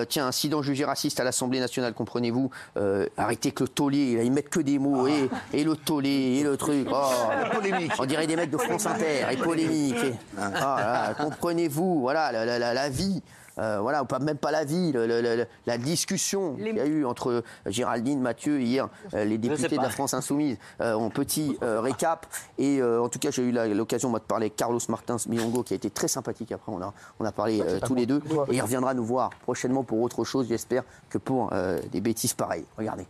Euh, tiens, incident jugé raciste à l'Assemblée nationale, comprenez-vous euh, Arrêtez que le tollé, ils mettent que des mots, et, le tollé, et le truc. Oh. On dirait des mecs de France Inter, et polémique. Ah, là, comprenez-vous, voilà, la vie. Euh, voilà, ou pas, même pas la vie, le- le- le- la discussion qu'il y a eu entre Géraldine, Mathieu, hier, euh, les députés de la France Insoumise, euh, en petit euh, récap. Et euh, en tout cas, j'ai eu l'occasion moi, de parler avec Carlos Martins Milongo, qui a été très sympathique. Après, on a, on a parlé euh, tous les deux. Et il reviendra nous voir prochainement pour autre chose, j'espère, que pour euh, des bêtises pareilles. Regardez.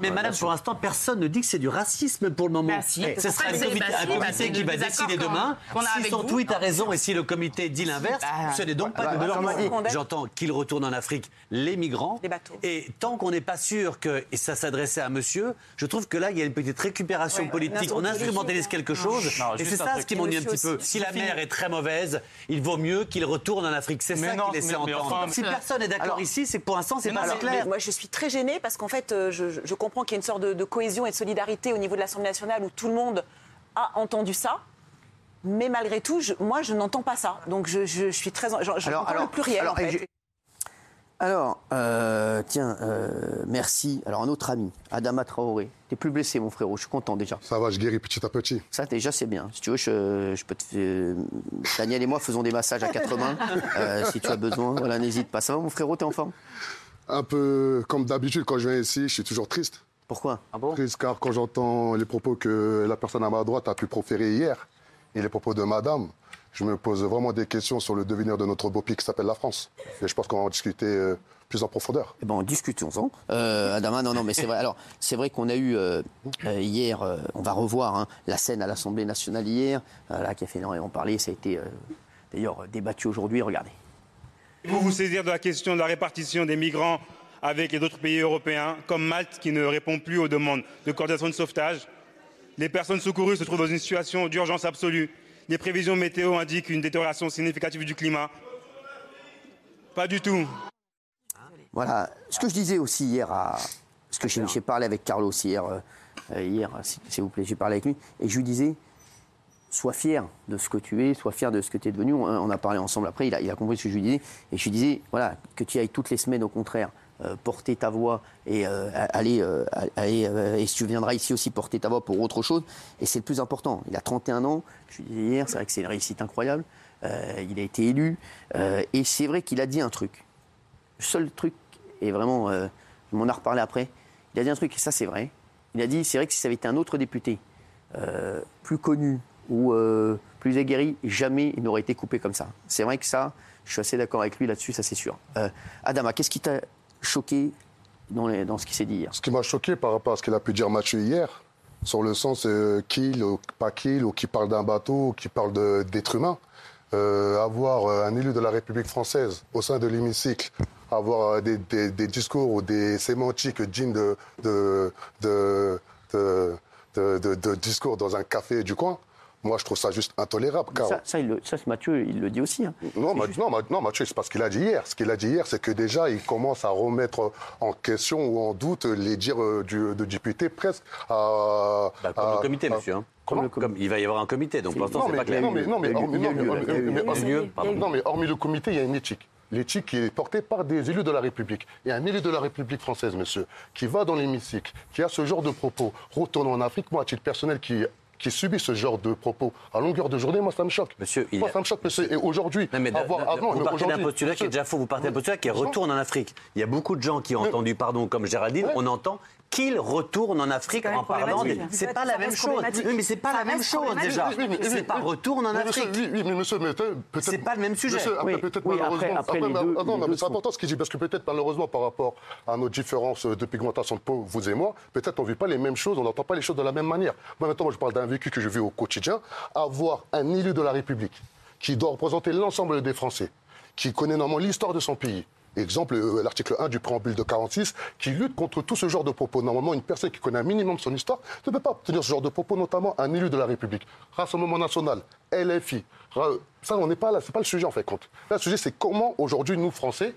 Mais madame, pour l'instant, personne ne dit que c'est du racisme pour le moment. Bah si, Ce sera un comité, un bah si, comité bah qui va décider demain si son vous. tweet a raison et si le comité dit l'inverse. Bah, ce n'est donc pas bah, de bah, leur dire J'entends qu'il retourne en Afrique les migrants. Les bateaux. Et tant qu'on n'est pas sûr que et ça s'adressait à monsieur, je trouve que là, il y a une petite récupération Ouais, politique. On instrumentalise quelque chose. Non, et c'est un ça ce qui m'ennuie un petit peu. Si la mer est très mauvaise, il vaut mieux qu'il retourne en Afrique. C'est ça qu'il essaie enfin, si personne n'est d'accord ici, c'est pour l'instant, c'est pas clair. Moi, je suis très gênée parce qu'en fait, euh, je, je- je comprends qu'il y a une sorte de, de cohésion et de solidarité au niveau de l'Assemblée nationale où tout le monde a entendu ça. Mais malgré tout, je- moi, je n'entends pas ça. Donc, je, je suis très. Je, je comprends le pluriel, alors, en fait. alors, euh, tiens, euh, merci. Alors, un autre ami, Adama Traoré. T'es plus blessé, mon frérot. Je suis content déjà. Ça va, je guéris petit à petit. Ça, déjà, c'est bien. Si tu veux, je, je peux te. euh, Daniel et moi faisons des massages à quatre mains. euh, si tu as besoin, voilà, n'hésite pas. Ça va, mon frérot T'es en forme? Un peu comme d'habitude, quand je viens ici, je suis toujours triste. Pourquoi? Triste car quand j'entends les propos que la personne à ma droite a pu proférer hier et les propos de madame, je me pose vraiment des questions sur le devenir de notre beau pays qui s'appelle la France. Et je pense qu'on va en discuter euh, plus en profondeur. Eh ben, discutons-en. Euh, Adama, non, non, mais c'est vrai. Alors, c'est vrai qu'on a eu euh, euh, hier, euh, on va revoir hein, la scène à l'Assemblée nationale hier, euh, là, qui a fait énormément parler. Ça a été euh, d'ailleurs débattu aujourd'hui. Regardez. Vous vous saisir de la question de la répartition des migrants avec les autres pays européens, comme Malte qui ne répond plus aux demandes de coordination de sauvetage. Les personnes secourues se trouvent dans une situation d'urgence absolue. Les prévisions météo indiquent une détérioration significative du climat. Pas du tout. Voilà. Ce que je disais aussi hier à. Parce que j'ai parlé avec Carlos hier, euh, hier s'il vous plaît, j'ai parlé avec lui, et je lui disais sois fier de ce que tu es, sois fier de ce que tu es devenu. On, a parlé ensemble après, il a, compris ce que je lui disais. Et je lui disais, voilà, que tu ailles toutes les semaines, au contraire, euh, porter ta voix et euh, aller, euh, et tu viendras ici aussi porter ta voix pour autre chose. Et c'est le plus important. Il a 31 ans, je lui disais hier, c'est vrai que c'est une réussite incroyable. Il a été élu. et c'est vrai qu'il a dit un truc. Le seul truc, et vraiment, on m'en a reparlé après, il a dit un truc, et ça c'est vrai. Il a dit, c'est vrai que si ça avait été un autre député, plus connu ou euh, plus aguerri, jamais il n'aurait été coupé comme ça. C'est vrai que ça, je suis assez d'accord avec lui là-dessus, ça c'est sûr. Euh, Adama, qu'est-ce qui t'a choqué dans, ce qui s'est dit hier? Ce qui m'a choqué par rapport à ce qu'il a pu dire Mathieu hier, sur le sens euh, kill ou pas kill, ou qui parle d'un bateau, ou qui parle d'être humain, euh, avoir un élu de la République française au sein de l'hémicycle, avoir des, discours ou des sémantiques dignes de discours dans un café du coin, moi je trouve ça juste intolérable. Car... Ça, ça, il le- ça, Mathieu, il le dit aussi. hein. Non, Ma- non, Ma- non, Mathieu, c'est pas ce qu'il a dit hier. Ce qu'il a dit hier, c'est que déjà, il commence à remettre en question ou en doute les dires euh, du, de député presque à. Bah, comme à- le comité, à- monsieur. hein. Comment Comme il va y avoir un comité, donc pour l'instant, non, c'est mais, pas clair. non, mais, non, mais hormis le comité, il y a une éthique. L'éthique qui est portée par des élus de la République. Et un élu de la République française, monsieur, qui va dans l'hémicycle, qui a ce genre de propos, retourne en Afrique, moi, à titre personnel, qui qui subit ce genre de propos à longueur de journée, moi, ça me choque. Monsieur, il moi, a- ça me choque, monsieur. Et aujourd'hui, avoir- ah, vous partez d'un postulat qui est déjà faux. Vous partez d'un postulat qui retourne en Afrique. Il y a beaucoup de gens qui ont entendu, pardon, comme Géraldine, on entend qu'il retourne en Afrique en parlant. des-. C'est pas la même chose. Oui, mais c'est pas la même chose déjà. C'est pas retourne en Afrique. oui, mais monsieur, peut-être. C'est pas le même sujet. Monsieur, après, Oui, peut-être oui, après- malheureusement. après, les mais- deux- non, les mais c'est important ce qu'il dit, parce que peut-être malheureusement par rapport à nos différences de pigmentation de peau, vous et moi, peut-être on ne vit pas les mêmes choses, on n'entend pas les choses de la même manière. Moi, maintenant, moi, je parle d'un vécu que je vis au quotidien. Avoir un élu de la République qui doit représenter l'ensemble des Français, qui connaît normalement l'histoire de son pays. Exemple, euh, l'article 1 du préambule de 46, qui lutte contre tout ce genre de propos. Normalement, une personne qui connaît un minimum son histoire ne peut pas obtenir ce genre de propos, notamment un élu de la République. Rassemblement national, LFI. Ça, on n'est pas là, pas le sujet en fait compte. Le sujet, c'est comment aujourd'hui, nous, Français,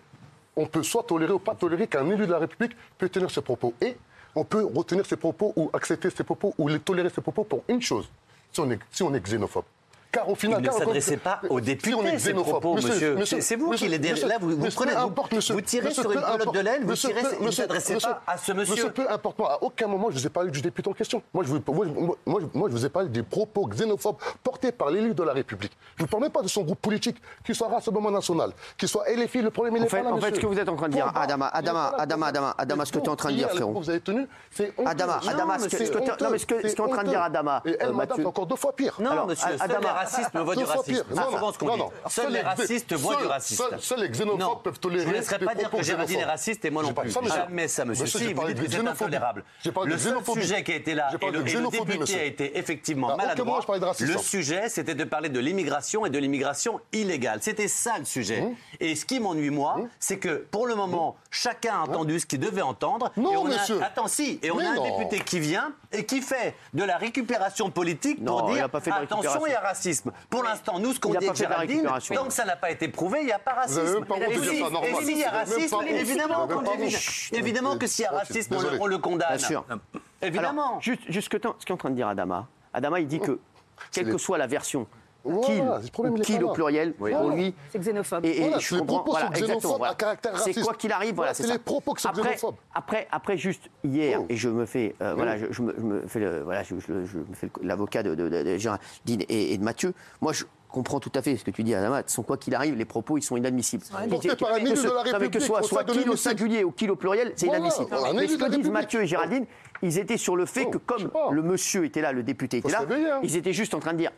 on peut soit tolérer ou pas tolérer qu'un élu de la République peut tenir ses propos. Et on peut retenir ses propos ou accepter ses propos ou tolérer ses propos pour une chose, si on est, si on est xénophobe. Car au final, il ne s'adressait pas aux députés, si ces propos, monsieur. monsieur c'est vous monsieur, qui les dérivez. Là, vous, vous, prenez, importe, vous, vous tirez sur une pelote de laine, vous tirez, vous ne s'adressez pas à ce monsieur. Monsieur, peu importe, moi, à aucun moment, je ne vous ai parlé du député en question. Moi, je vous, moi, moi, moi, je vous ai parlé des propos xénophobes portés par l'élu de la République. Je ne parle pas de son groupe politique, qu'il soit Rassemblement National, qu'il soit LFI, le problème, il pas là, En fait, ce que vous êtes en train de dire, Adama, Adama, Adama, Adama, Adama, ce que tu es en train de dire, frérot. vous avez tenu, c'est Adama, Adama, ce que tu es en train de dire, Adama. Et elle, euh, encore deux fois pire. Non, monsieur, Adama, racistes ne du racisme. C'est souvent ce qu'on dit. Seuls les racistes voient du racisme. Seuls les xénophobes peuvent tolérer. Je ne laisserai pas dire que Géraldine est raciste et moi non plus. Jamais ça, monsieur. Si, vous dites que c'est intolérable. Le seul sujet qui a été là et le député a été effectivement maladroit. Le sujet, c'était de parler de l'immigration et de l'immigration illégale. C'était ça le sujet. Et ce qui m'ennuie, moi, c'est que pour le moment, chacun a entendu ce qu'il devait entendre. Non, monsieur. Attends, si. Et on a un député qui vient et qui fait de la récupération politique pour dire attention, il y a racisme. Pour l'instant, nous, ce qu'on dit avec Géraldine, tant que ça n'a pas été prouvé, il n'y a pas racisme. Et s'il y a racisme, évidemment. Évidemment que s'il y a racisme, on le condamne. Évidemment. Juste ce que est en train de dire Adama. Adama, il dit que, quelle que soit la version voilà, au pluriel, pour lui. C'est xénophobe. Et, et voilà, je les propos voilà, sont xénophobes à caractère raciste. C'est quoi qu'il arrive, c'est, c'est les propos qui sont après, xénophobes. Après, après, juste hier, oh. et je me fais, euh, voilà, je, me, fais, voilà, je, me fais l'avocat de, de, Géraldine et, de Mathieu. Moi, je comprends tout à fait ce que tu dis, Adamat. Sont quoi qu'il arrive, les propos, ils sont inadmissibles. Portés par un de la République. Que ce soit, soit qu'il au singulier ou qu'il au pluriel, c'est voilà, inadmissible. Voilà, Mais ce que disent Mathieu et Géraldine, oh. ils étaient sur le oh. fait que comme le monsieur était là, le député était là, hein. ils étaient juste en train de dire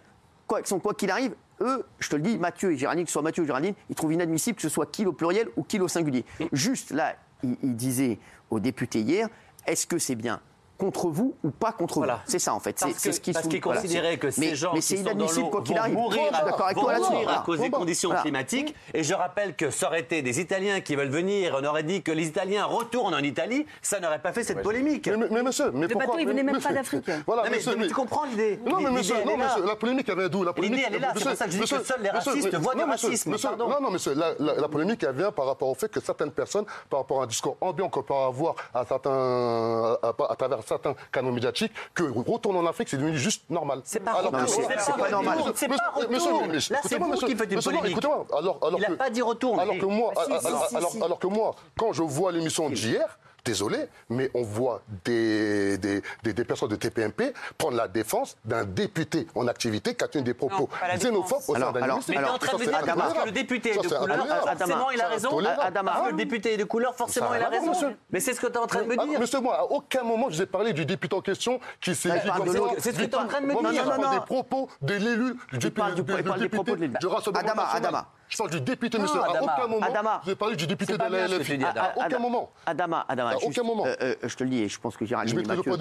quoi qu'il arrive, eux, je te le dis, Mathieu et Géraldine, que ce soit Mathieu ou Géraldine, ils trouvent inadmissible que ce soit kill au pluriel ou kill au singulier. Mm. Juste là, il, il disait aux députés hier, est-ce que c'est bien contre vous ou pas contre voilà. vous. C'est ça en fait. C'est ce qui parce qu'il voilà. que ces gens mais qui sont dans l'eau vont mourir, à, cause des conditions climatiques. Et je rappelle que ça aurait été des Italiens qui veulent venir. On aurait dit que les Italiens retournent en Italie. Ça n'aurait pas fait cette polémique. Mais, monsieur, mais le bateau, il venait même pas d'Afrique. Voilà, mais, tu comprends l'idée Non, mais monsieur, la polémique avait d'où La polémique, elle est là. C'est pour ça que je dis que seuls les racistes voient du racisme. Non, non, monsieur, la polémique elle vient par rapport au fait que certaines personnes, par rapport à un discours ambiant qu'on peut avoir à certains, à travers certains canaux médiatiques que retourner en Afrique, c'est devenu juste normal. C'est pas, alors, retour. Que... C'est pas normal. C'est pas retour. Monsieur, monsieur, Là, c'est vous monsieur, qui Il n'a pas dit retour. Alors ah, que moi, quand je vois l'émission d'hier, désolé, mais on voit des, des, des, personnes de TPMP prendre la défense d'un député en activité qui a tenu des propos xénophobes au sein d'un alors, mais alors, en train de me dire que le député est de couleur, forcément il a raison. Adama, le député est de couleur, forcément il a raison. Mais c'est ce que tu es en train de me ah, dire. Monsieur, moi, à aucun moment je vous ai parlé du député en question qui s'est. C'est ce que tu es en train de me dire. des propos de l'élu, du député. Adama, Adama, je parle du député, monsieur. à aucun moment, Adama, vous avez parlé du député de la LFI. À aucun moment. Adama, Adama, aucun moment. Euh, euh, je te le dis, et je pense que Géraldine et Mathieu,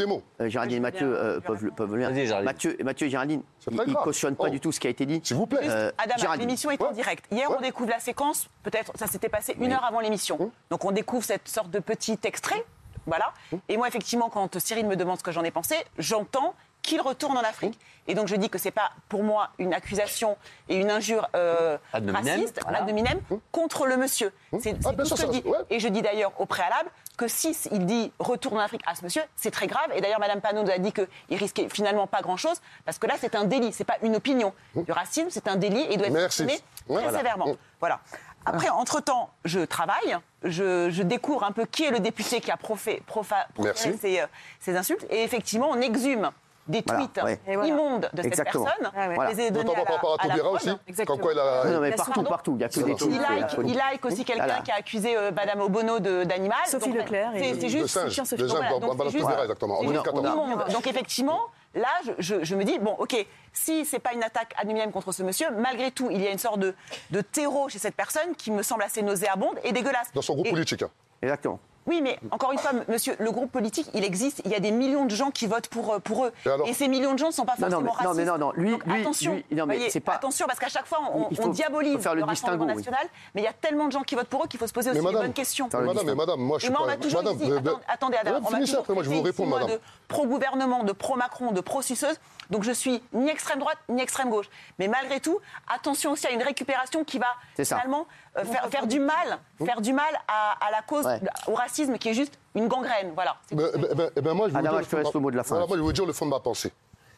euh, Géraldine et Mathieu peuvent, le Mathieu, Mathieu et Géraldine, ils ne cautionnent pas oh. du tout ce qui a été dit. S'il vous plaît. Adama, l'émission est en direct. Hier, on découvre la séquence. Peut-être, ça s'était passé une heure avant l'émission. Hein Donc, on découvre cette sorte de petit extrait. Hein voilà. Hein et moi, effectivement, quand Cyril me demande ce que j'en ai pensé, j'entends qu'il retourne en Afrique. Et donc je dis que c'est pas pour moi une accusation et une injure euh, raciste, voilà. ad hominem, contre le monsieur. C'est ah, tout ce que je dis. Et je dis d'ailleurs au préalable que si il dit retourne en Afrique à ce monsieur, c'est très grave. Et d'ailleurs Madame Panot nous a dit qu'il risquait finalement pas grand chose parce que là c'est un délit, c'est pas une opinion. Le racisme c'est un délit et il doit être sanctionné très voilà. sévèrement. Voilà. Après, entre-temps, je travaille, je, découvre un peu qui est le député qui a profé, profa, proféré ces, euh, ces, insultes, et effectivement, on exhume des tweets ouais. immondes de cette personne. Ah ouais. voilà. les Notamment à la, par rapport à, à aussi, Exactement. comme quoi il a... Non, mais partout, partout, il y a que des tweets. Il, il like, aussi quelqu'un voilà. qui a accusé euh, Madame Obono d'animal. Sophie Leclerc. C'est juste... De singe, de singe, exactement, en 2014. Donc effectivement là, je, je, me dis, bon, ok, si c'est pas une attaque ad contre ce monsieur, malgré tout, il y a une sorte de, de, terreau chez cette personne qui me semble assez nauséabonde et dégueulasse. Dans son groupe et, politique. Hein. Exactement. Oui, mais encore une fois, monsieur, le groupe politique, il existe. Il y a des millions de gens qui votent pour, euh, pour eux. Et, ces millions de gens ne sont pas forcément non, mais, racistes. Non, non, non. Lui, lui attention, non, mais pas... attention, parce qu'à chaque fois, on, diabolise le, le Rassemblement national. Mais il y a tellement de gens qui votent pour eux qu'il faut se poser aussi des bonnes questions. Mais madame, mais madame, moi, je suis pas... madame, dit, attendez, attendez, je de pro-gouvernement, de pro-Macron, de pro-suceuse. Donc, je suis ni extrême droite, ni extrême gauche. Mais malgré tout, attention aussi à une récupération qui va, finalement euh, faire, faire du mal, faire du mal à, à la cause, Ouais. au racisme qui est juste une gangrène. Voilà. Ben, ben, ben, ben, moi, je vais vous Adama, dire je te laisse fond de le mot de la fin. Voilà, moi, je vais vous dire le fond de ma pensée.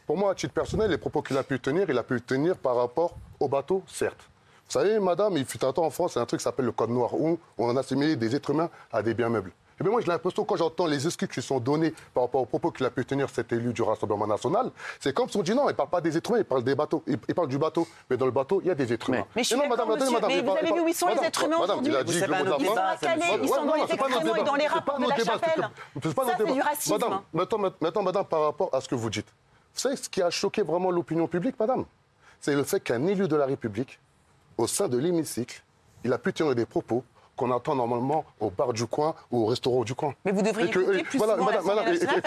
Pour moi, à titre personnel, les propos qu'il a pu tenir, il a pu tenir par rapport au bateau, certes. Vous savez, madame, il fut un temps en France, il y a un truc qui s'appelle le code noir, où on a assimilé des êtres humains à des biens meubles. Et bien moi, j'ai l'impression, quand j'entends les excuses qui sont données par rapport aux propos qu'il a pu tenir cet élu du Rassemblement national, c'est comme si on dit non, il ne parle pas des êtres humains, il parle des bateaux. Il, il parle du bateau. Mais dans le bateau, il y a des êtres humains. Mais je suis Et non, madame, monsieur, attendez, mais vous avez vu où ils sont, les madame, êtres humains madame, aujourd'hui Ils sont dans les extrêmes et dans les rapports de la chapelle. c'est du racisme. Madame, maintenant, madame, par rapport à ce que vous dites, vous savez ce qui a choqué vraiment l'opinion publique, madame? C'est le fait qu'un élu de la République, au sein de l'hémicycle, il a pu tenir des propos qu'on entend normalement au bar du coin ou au restaurant du coin. Mais vous devriez plus souvent madame, l'Assemblée madame, et-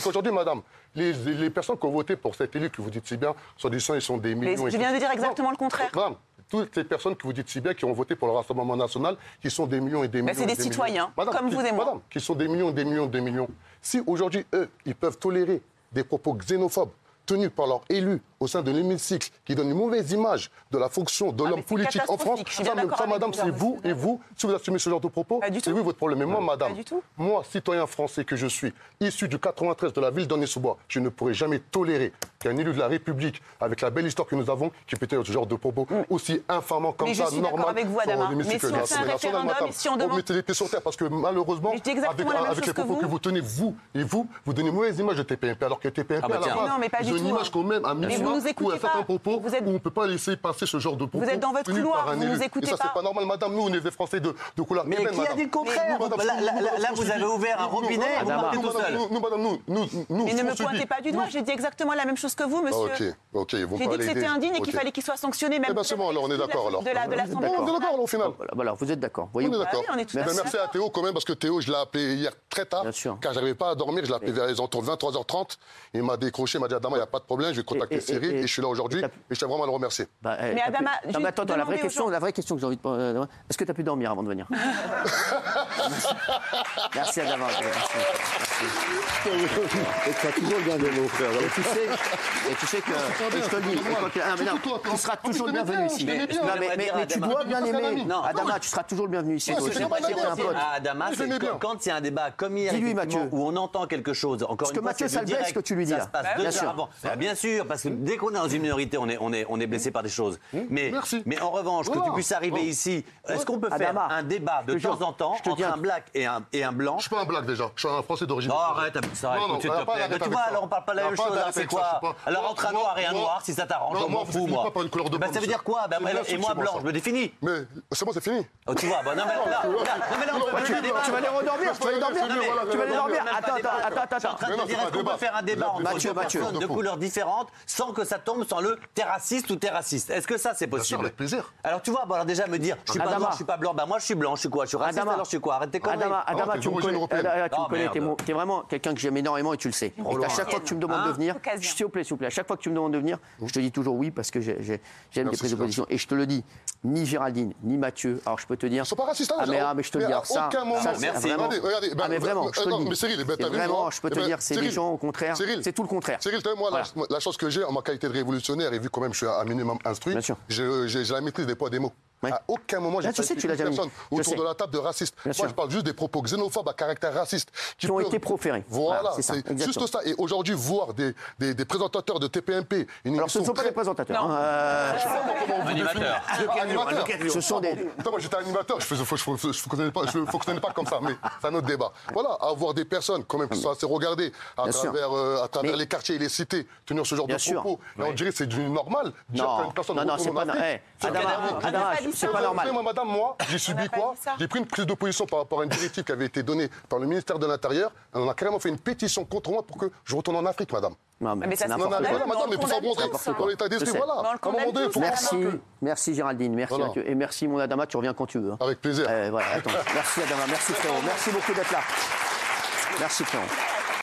qu'aujourd'hui- madame, les, les personnes qui ont voté pour cet élu que vous dites si bien, soi-disant, ils sont des millions. et je viens de dire exactement Non, le contraire. Madame, toutes ces personnes que vous dites si bien qui ont voté pour le Rassemblement national, qui sont des millions et des millions. c'est des citoyens, comme qui- vous et moi. Madame, qui sont des millions et des millions et des millions. Si aujourd'hui, eux, ils peuvent tolérer des propos xénophobes tenus par leurs élus au sein de l'hémicycle, qui donnent une mauvaise image de la fonction de Ah, l'homme politique en France. Je suis ça, madame, c'est là, vous et vous, si vous assumez ce genre de propos, c'est vous votre problème. Mais moi, madame, moi, citoyen français que je suis, issu du 93 de la ville d'Aulnay-sous-Bois, je ne pourrais jamais tolérer qu'un élu de la République, avec la belle histoire que nous avons, qui peut tenir ce genre de propos aussi infamant comme Mais je ça, suis d'accord normal, avec vous, Adama. l'hémicycle Mais si de on fait un l'Assemblée nationale, référendum madame. et si on On demande- mettez les pieds sur terre parce que malheureusement, je avec, les que propos vous. que vous tenez, vous et vous, vous donnez une mauvaise image de TPMP, alors que TPMP, Ah bah à la base, une image hein. quand même, à Vous nous certains pas. propos, Vous êtes- où on ne peut pas laisser passer ce genre de propos. êtes dans votre couloir, un vous nous écoutez Et ça, pas. c'est pas normal, madame. Nous, on est des Français de, de couleur Mais ébène, qui a dit le contraire Nous, madame, Là, vous avez ouvert un nous, robinet et vous partez tout madame, seul. nous, Nous, madame, nous, nous, nous, Mais ne me pointez pas du doigt, Nous- j'ai dit exactement la même chose que vous, monsieur. Ok, ok, J'ai dit que c'était indigne et qu'il fallait qu'il soit sanctionné, même Eh ben c'est bon, alors on est d'accord alors. de la- de l'Assemblée On est d'accord alors au final. Voilà, voilà, vous êtes d'accord. On est d'accord. tout à Ben, fait merci à d'accord. Théo quand même, parce que Théo, je l'ai appelé hier très tard, car j'arrivais pas à dormir. Je l'ai appelé vers les entours de 23h30. Il m'a décroché, il m'a dit Adama, il n'y a pas de problème, je vais contacter et- Cyril et- et, je suis là aujourd'hui. et je tiens vraiment à le remercier. Bah, eh, Mais Adama, pu- non, mais attends, attends, la vraie question, gens. la vraie question que j'ai envie de euh, Est-ce que tu as pu dormir avant de venir? Merci Adama. Merci. Et tu as toujours le bien de mots. Et tu sais, et tu sais que et je te le dis, tu- ah, mais non, tu seras toujours le bienvenu ici. Mais- Non, mais, mais- mais tu Adama. dois bien aimer. Non. Adama, tu seras toujours le bienvenu ici. À Adama, que quand il y a un débat comme hier, Mathieu. où on entend quelque chose, encore Parce une que fois, Mathieu, blesse, direct. ce que tu lui dis, Ça là. se passe Bah. Bah, bien sûr, parce que dès qu'on est dans une minorité, on est, on est, on est blessé par des choses. Mais, merci. mais en revanche, que tu puisses arriver Ouais. ici, est-ce qu'on peut faire un débat de temps en temps je te dis entre un- black et un, et un blanc Je suis pas un blague déjà, je suis un Français d'origine. Non, arrête avec ça, Non, écoute, non, s'il te plaît. tu vois, alors on parle pas la même chose, alors d'arrêter c'est quoi. Alors entre un noir et un noir, si ça t'arrange, moi, m'en définissez moi. pas par une couleur de Bah, peau, ça veut dire quoi? Une Et moi, blanc, je me définis. Mais c'est bon, c'est fini. Oh, tu vois, non, mais là, on tu- vas les redormir, tu vas les dormir. Tu vas voilà, dormir. Attends, attends, attends, Je suis en train de te dire, est-ce qu'on peut faire un débat entre deux personnes de couleurs différentes sans que ça tombe sur le t'es raciste ou t'es raciste Est-ce que ça, c'est sûr, possible avec plaisir. Alors, tu vois, bon, alors déjà me dire, je suis pas noir, je suis pas blanc, bah moi je suis blanc, je suis quoi Je suis raciste, Adama. alors je suis quoi? Arrête tes conneries. Adama, tu me connais, européenne. Adama, tu me Oh, connais, mon- t'es vraiment quelqu'un que j'aime énormément et tu le sais. Et loin. à chaque fois que tu me demandes Hein? de venir, Occasion. s'il vous plaît, s'il vous plaît, à chaque fois que tu me demandes de venir, je te dis toujours oui parce que j'ai- j'ai- j'aime les prises de position. Et je te le dis, ni Géraldine, ni Mathieu, alors je peux te dire. Ils sont pas racistes, hein, Ah, mais, ah, mais je te le dis, ça, Merci. Regardez, regardez, ah, mais vraiment, ben, je te non, le dis. mais Cyril, ben, C'est t'as vu, vraiment, moi je peux te Eh ben, dire, c'est des gens au contraire. C'est tout le contraire. Cyril, moi, la- Voilà. la, chance que j'ai en ma qualité de révolutionnaire, et vu quand même je suis un minimum instruit, j'ai la maîtrise des poids des mots. Ouais. À aucun moment, j'ai tu sais, tu personne. Je autour sais. de la table de raciste. Bien Moi, sûr. je parle juste des propos xénophobes à caractère raciste. Qui ont été proférés. Voilà, Voilà, c'est juste ça. Et aujourd'hui, voir des, des, des présentateurs de TPMP, une Alors, ce ne sont pas des présentateurs. Non. hein, euh, Animateur. Animateur. Ce sont des. Attends, moi j'étais animateur, je ne fonctionnais, pas- je fonctionnais pas comme ça, mais c'est un autre débat. Voilà, avoir des personnes quand même qui sont assez regardées à travers, euh, à travers Mais- les quartiers et les cités, tenir ce genre Bien de sûr. propos. Et on dirait que c'est du normal. Non, non, c'est pas. Eh, Adama, c'est pas normal. moi, madame, moi, j'ai subi quoi. J'ai pris une prise de position par rapport à une directive qui avait été donnée par le ministère de l'Intérieur. On a carrément fait une pétition contre moi pour que je retourne en Afrique, madame. Non, mais Mais ça, c'est n'importe mais quoi. mais madame, mais pour ça montrer dans l'état d'esprit, voilà. Mais on le À un moment condamne donné, il faut tous, Merci, merci Géraldine, merci Voilà. Mathieu. Et merci mon Adama, tu reviens quand tu veux. hein. Avec plaisir. Eh, voilà, attends. Merci Adama, merci frérot, merci beaucoup d'être là. Merci frérot.